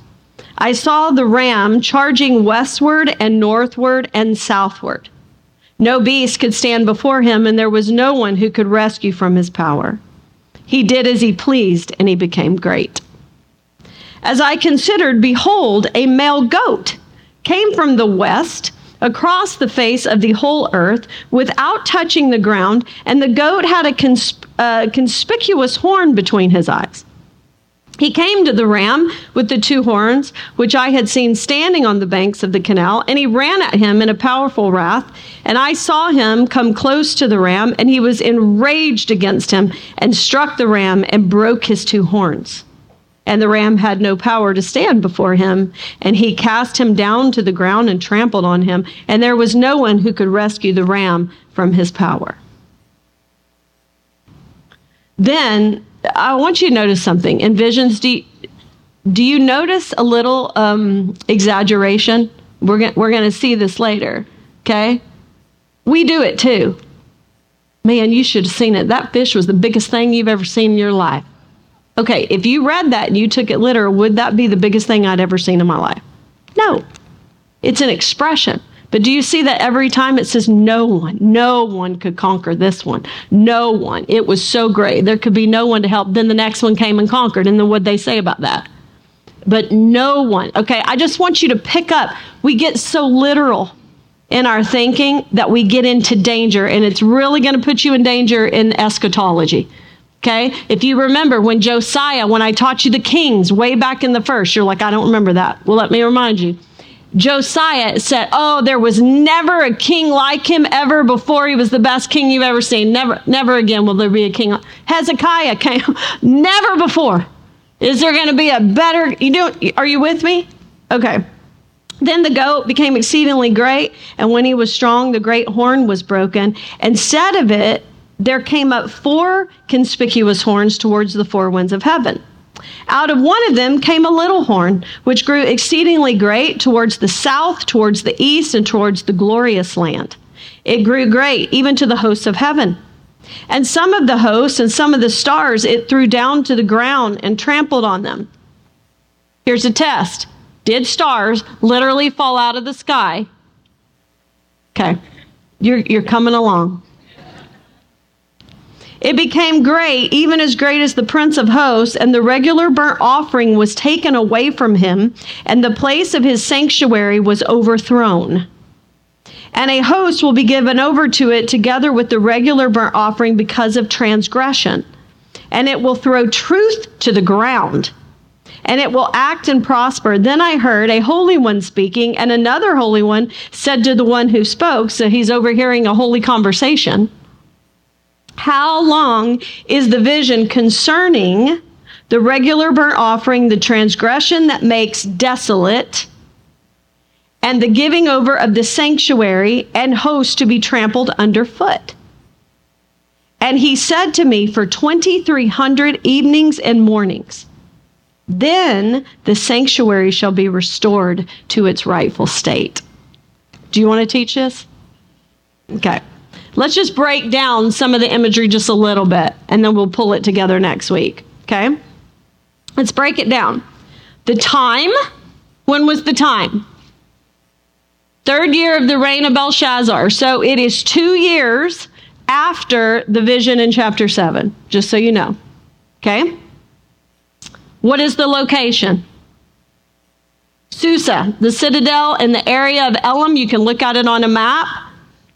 I saw the ram charging westward and northward and southward. No beast could stand before him, and there was no one who could rescue from his power. He did as he pleased, and he became great. As I considered, behold, a male goat came from the west across the face of the whole earth without touching the ground, and the goat had a consp- uh, conspicuous horn between his eyes. He came to the ram with the two horns, which I had seen standing on the banks of the canal, and he ran at him in a powerful wrath. And I saw him come close to the ram, and he was enraged against him, and struck the ram and broke his two horns. And the ram had no power to stand before him, and he cast him down to the ground and trampled on him, and there was no one who could rescue the ram from his power. Then I want you to notice something. In visions, do you, do you notice a little um, exaggeration? We're going we're going to see this later, okay? We do it too. Man, you should have seen it. That fish was the biggest thing you've ever seen in your life. Okay, if you read that and you took it literal, would that be the biggest thing I'd ever seen in my life? No. It's an expression. But do you see that every time it says no one, no one could conquer this one? No one. It was so great. There could be no one to help. Then the next one came and conquered. And then what'd they say about that? But no one. Okay, I just want you to pick up. We get so literal in our thinking that we get into danger, and it's really going to put you in danger in eschatology. Okay? If you remember when Josiah, when I taught you the kings way back in the first, you're like, I don't remember that. Well, let me remind you. Josiah said, Oh, there was never a king like him ever before. He was the best king you've ever seen. Never, never again will there be a king. Hezekiah came, never before. Is there going to be a better? You do? Are you with me? Okay. Then the goat became exceedingly great, and when he was strong, the great horn was broken. And instead of it, there came up four conspicuous horns towards the four winds of heaven. Out of one of them came a little horn, which grew exceedingly great towards the south, towards the east, and towards the glorious land. It grew great, even to the hosts of heaven. And some of the hosts and some of the stars it threw down to the ground and trampled on them. Here's a test Did stars literally fall out of the sky? Okay, you're, you're coming along. It became great, even as great as the Prince of Hosts, and the regular burnt offering was taken away from him, and the place of his sanctuary was overthrown. And a host will be given over to it together with the regular burnt offering because of transgression. And it will throw truth to the ground, and it will act and prosper. Then I heard a holy one speaking, and another holy one said to the one who spoke, so he's overhearing a holy conversation. How long is the vision concerning the regular burnt offering, the transgression that makes desolate, and the giving over of the sanctuary and host to be trampled underfoot? And he said to me, For 2,300 evenings and mornings, then the sanctuary shall be restored to its rightful state. Do you want to teach this? Okay. Let's just break down some of the imagery just a little bit, and then we'll pull it together next week. Okay? Let's break it down. The time, when was the time? Third year of the reign of Belshazzar. So it is two years after the vision in chapter 7, just so you know. Okay? What is the location? Susa, the citadel in the area of Elam. You can look at it on a map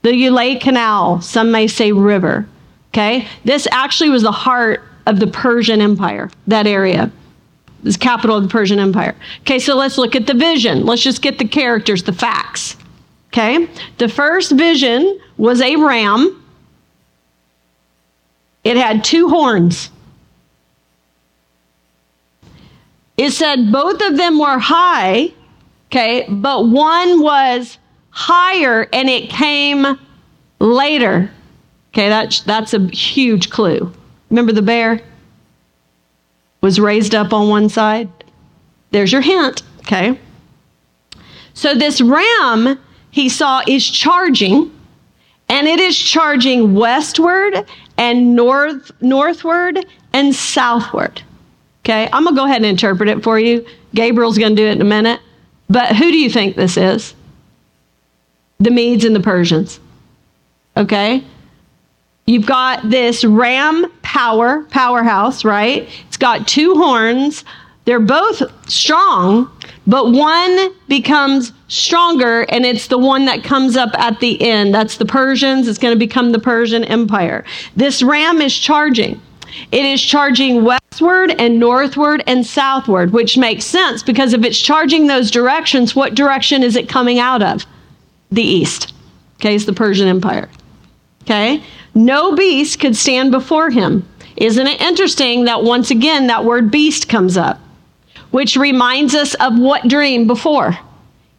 the Ulai Canal, some may say river. Okay? This actually was the heart of the Persian Empire, that area. This capital of the Persian Empire. Okay, so let's look at the vision. Let's just get the characters, the facts. Okay? The first vision was a ram. It had two horns. it said both of them were high, okay, but one was higher and it came later. Okay, that's, that's a huge clue. Remember the bear was raised up on one side? There's your hint, okay? So this ram he saw is charging, and it is charging westward and north northward and southward. Okay, I'm gonna go ahead and interpret it for you. Gabriel's gonna do it in a minute. But who do you think this is? The Medes and the Persians. Okay? You've got this ram power, powerhouse, right? It's got two horns. They're both strong, but one becomes stronger and it's the one that comes up at the end. That's the Persians. It's going to become the Persian Empire. This ram is charging. It is charging westward and northward and southward, which makes sense because if it's charging those directions, what direction is it coming out of? The east. Okay, it's the Persian Empire. Okay? No beast could stand before him. Isn't it interesting that once again that word beast comes up, which reminds us of what dream before?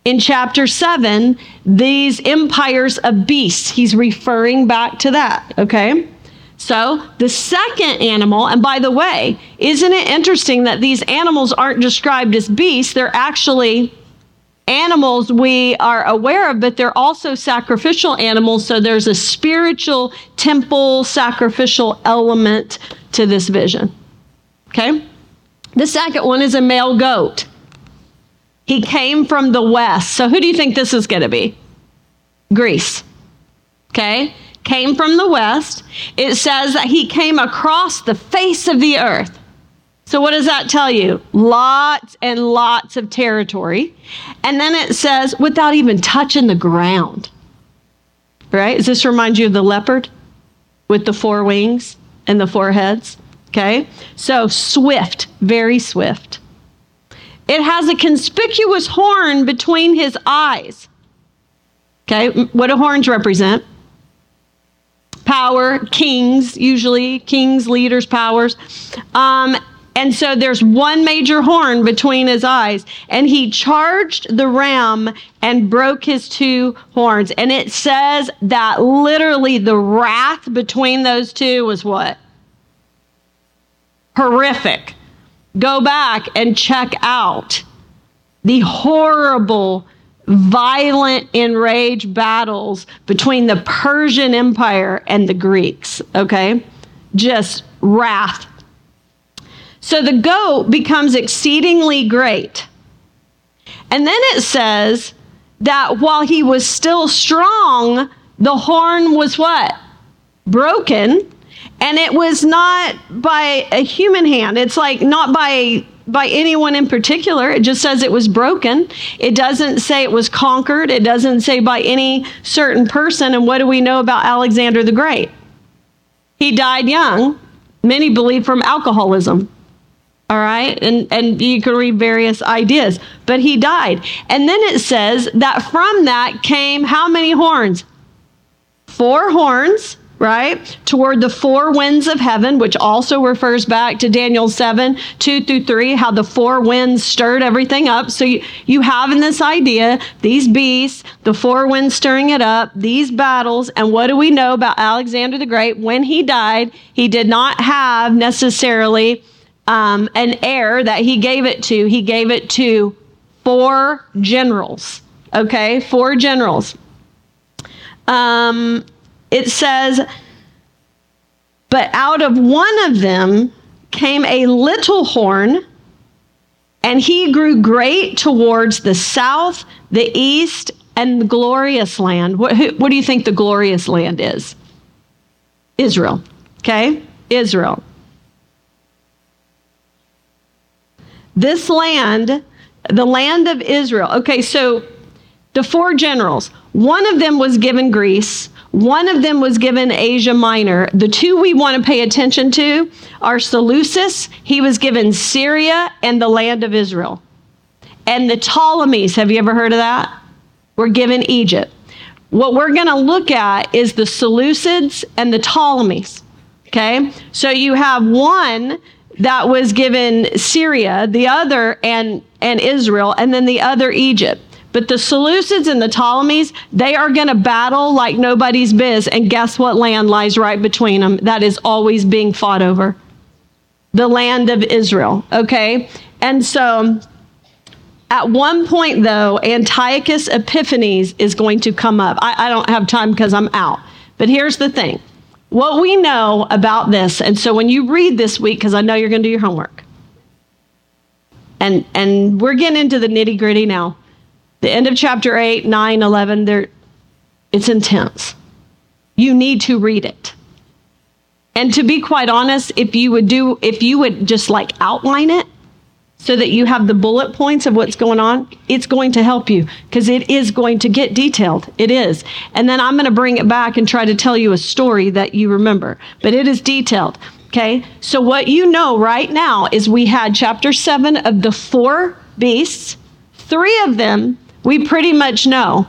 In chapter 7, these empires of beasts, he's referring back to that, okay? So, the second animal, and by the way, isn't it interesting that these animals aren't described as beasts? They're actually animals we are aware of, but they're also sacrificial animals. So, there's a spiritual temple sacrificial element to this vision. Okay? The second one is a male goat. He came from the west. So, who do you think this is going to be? Greece. Okay? came from the west. It says that he came across the face of the earth. So, what does that tell you? Lots and lots of territory. And then it says, without even touching the ground. Right? Does this remind you of the leopard with the four wings and the four heads? Okay? So, swift, very swift. It has a conspicuous horn between his eyes. Okay? What do horns represent? power, kings, usually, kings, leaders, powers. Um, and so there's one major horn between his eyes. And he charged the ram and broke his two horns. And it says that literally the wrath between those two was what? Horrific. Go back and check out the horrible violent, enraged battles between the Persian Empire and the Greeks, okay? Just wrath. So the goat becomes exceedingly great. And then it says that while he was still strong, the horn was what? Broken. And it was not by a human hand. It's like not by by anyone in particular. It just says it was broken. It doesn't say it was conquered. It doesn't say by any certain person. And what do we know about Alexander the Great? He died young. Many believe from alcoholism. All right. And, and you can read various ideas, but he died. And then it says that from that came how many horns? Four horns right? Toward the four winds of heaven, which also refers back to Daniel 7, 2 through 3, how the four winds stirred everything up. So you, you have in this idea these beasts, the four winds stirring it up, these battles. And what do we know about Alexander the Great? When he died, he did not have necessarily um, an heir that he gave it to. He gave it to four generals. Okay, four generals. Um, it says, But out of one of them came a little horn, and he grew great towards the south, the east, and the glorious land. What, what do you think the glorious land is? Israel. Okay? Israel. This land, the land of Israel. Okay, so the four generals, one of them was given Greece, one of them was given Asia Minor. The two we want to pay attention to are Seleucus, he was given Syria and the land of Israel. And the Ptolemies, have you ever heard of that? Were given Egypt. What we're going to look at is the Seleucids and the Ptolemies. Okay? So you have one that was given Syria, the other and and Israel, and then the other Egypt. But the Seleucids and the Ptolemies, they are going to battle like nobody's biz. And guess what land lies right between them? That is always being fought over. The land of Israel. Okay. And so at one point, though, Antiochus Epiphanes is going to come up. I, I don't have time because I'm out. But here's the thing what we know about this, and so when you read this week, because I know you're going to do your homework, and, and we're getting into the nitty gritty now. The end of chapter 8, 9, 11, there, it's intense. You need to read it. And to be quite honest, if you would do, if you would just like outline it, so that you have the bullet points of what's going on, it's going to help you because it is going to get detailed. It is. And then I'm going to bring it back and try to tell you a story that you remember, but it is detailed. Okay. So what you know right now is we had chapter seven of the four beasts. Three of them we pretty much know.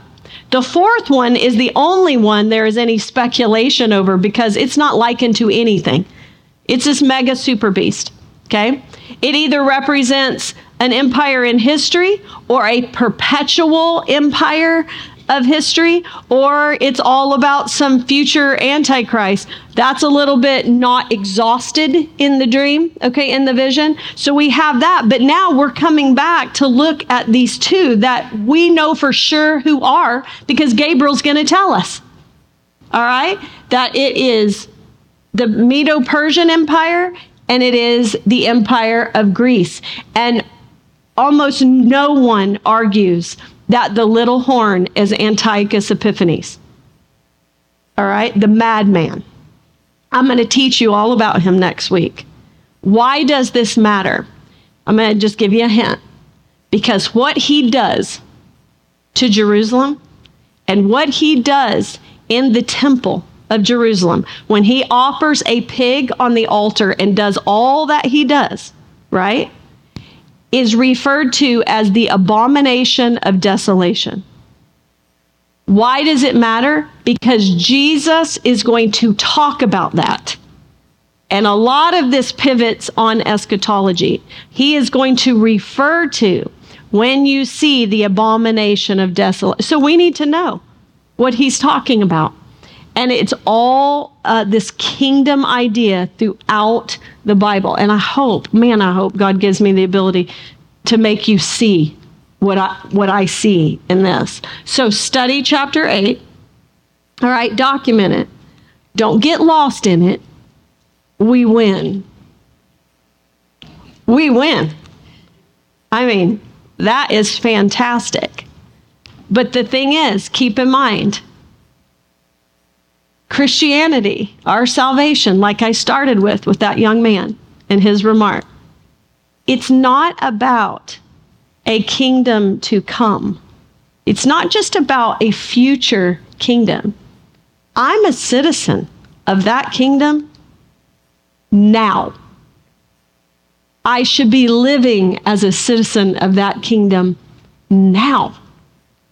The fourth one is the only one there is any speculation over because it's not likened to anything. It's this mega super beast. Okay. It either represents an empire in history or a perpetual empire of history, or it's all about some future antichrist. That's a little bit not exhausted in the dream, okay, in the vision. So we have that, but now we're coming back to look at these two that we know for sure who are because Gabriel's going to tell us. All right? That it is the Medo Persian Empire and it is the empire of Greece. And almost no one argues that the little horn is Antiochus Epiphanes. All right, the madman. I'm going to teach you all about him next week. Why does this matter? I'm going to just give you a hint. Because what he does to Jerusalem and what he does in the temple of Jerusalem, when he offers a pig on the altar and does all that he does, right, is referred to as the abomination of desolation. Why does it matter? Because Jesus is going to talk about that. And a lot of this pivots on eschatology. He is going to refer to when you see the abomination of desolation. So we need to know what he's talking about. And it's all uh, this kingdom idea throughout the Bible. And I hope, man, I hope God gives me the ability to make you see what I, what I see in this. So study chapter 8. All right, document it. Don't get lost in it. We win. We win. I mean, that is fantastic. But the thing is, keep in mind, Christianity, our salvation, like I started with with that young man and his remark, it's not about a kingdom to come. It's not just about a future kingdom. I'm a citizen of that kingdom now. I should be living as a citizen of that kingdom now.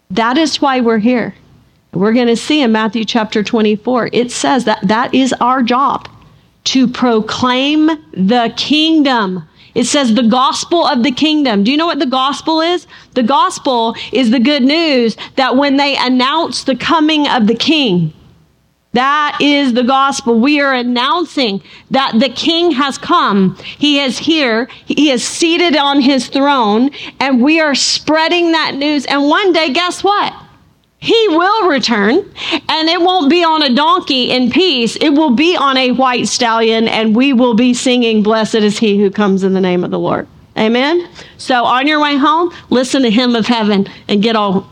That is why we're here. We're going to see in Matthew chapter 24, it says that that is our job to proclaim the kingdom. It says the gospel of the kingdom. Do you know what the gospel is? The gospel is the good news that when they announce the coming of the king, that is the gospel. We are announcing that the king has come. He is here. He is seated on his throne and we are spreading that news. And one day, guess what? He will return, and it won't be on a donkey in peace. It will be on a white stallion, and we will be singing, Blessed is he who comes in the name of the Lord. Amen? So on your way home, listen to Hymn of Heaven and get all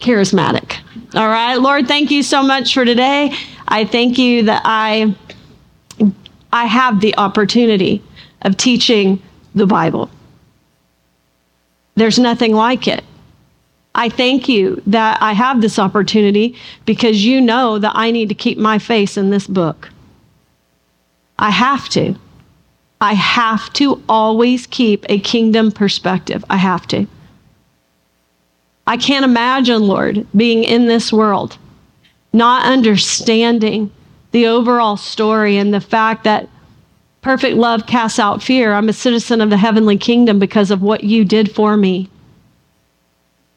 charismatic. All right, Lord, thank you so much for today. I thank you that I, I have the opportunity of teaching the Bible. There's nothing like it. I thank you that I have this opportunity because you know that I need to keep my face in this book. I have to. I have to always keep a kingdom perspective. I have to. I can't imagine, Lord, being in this world, not understanding the overall story and the fact that Perfect love casts out fear. I'm a citizen of the heavenly kingdom because of what you did for me.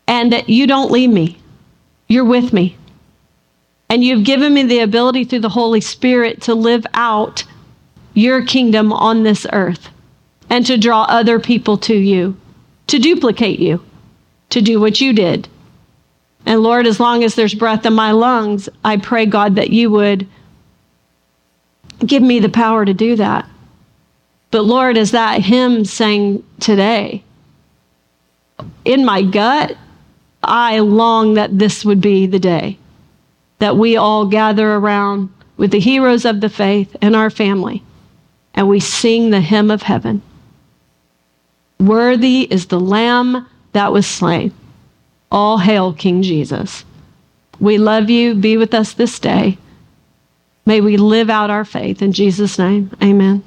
And that you don't leave me, you're with me. And you've given me the ability through the Holy Spirit to live out your kingdom on this earth and to draw other people to you, to duplicate you, to do what you did. And Lord, as long as there's breath in my lungs, I pray, God, that you would give me the power to do that. But Lord, as that hymn sang today, in my gut, I long that this would be the day that we all gather around with the heroes of the faith and our family and we sing the hymn of heaven. Worthy is the Lamb that was slain. All hail, King Jesus. We love you. Be with us this day. May we live out our faith. In Jesus' name, amen.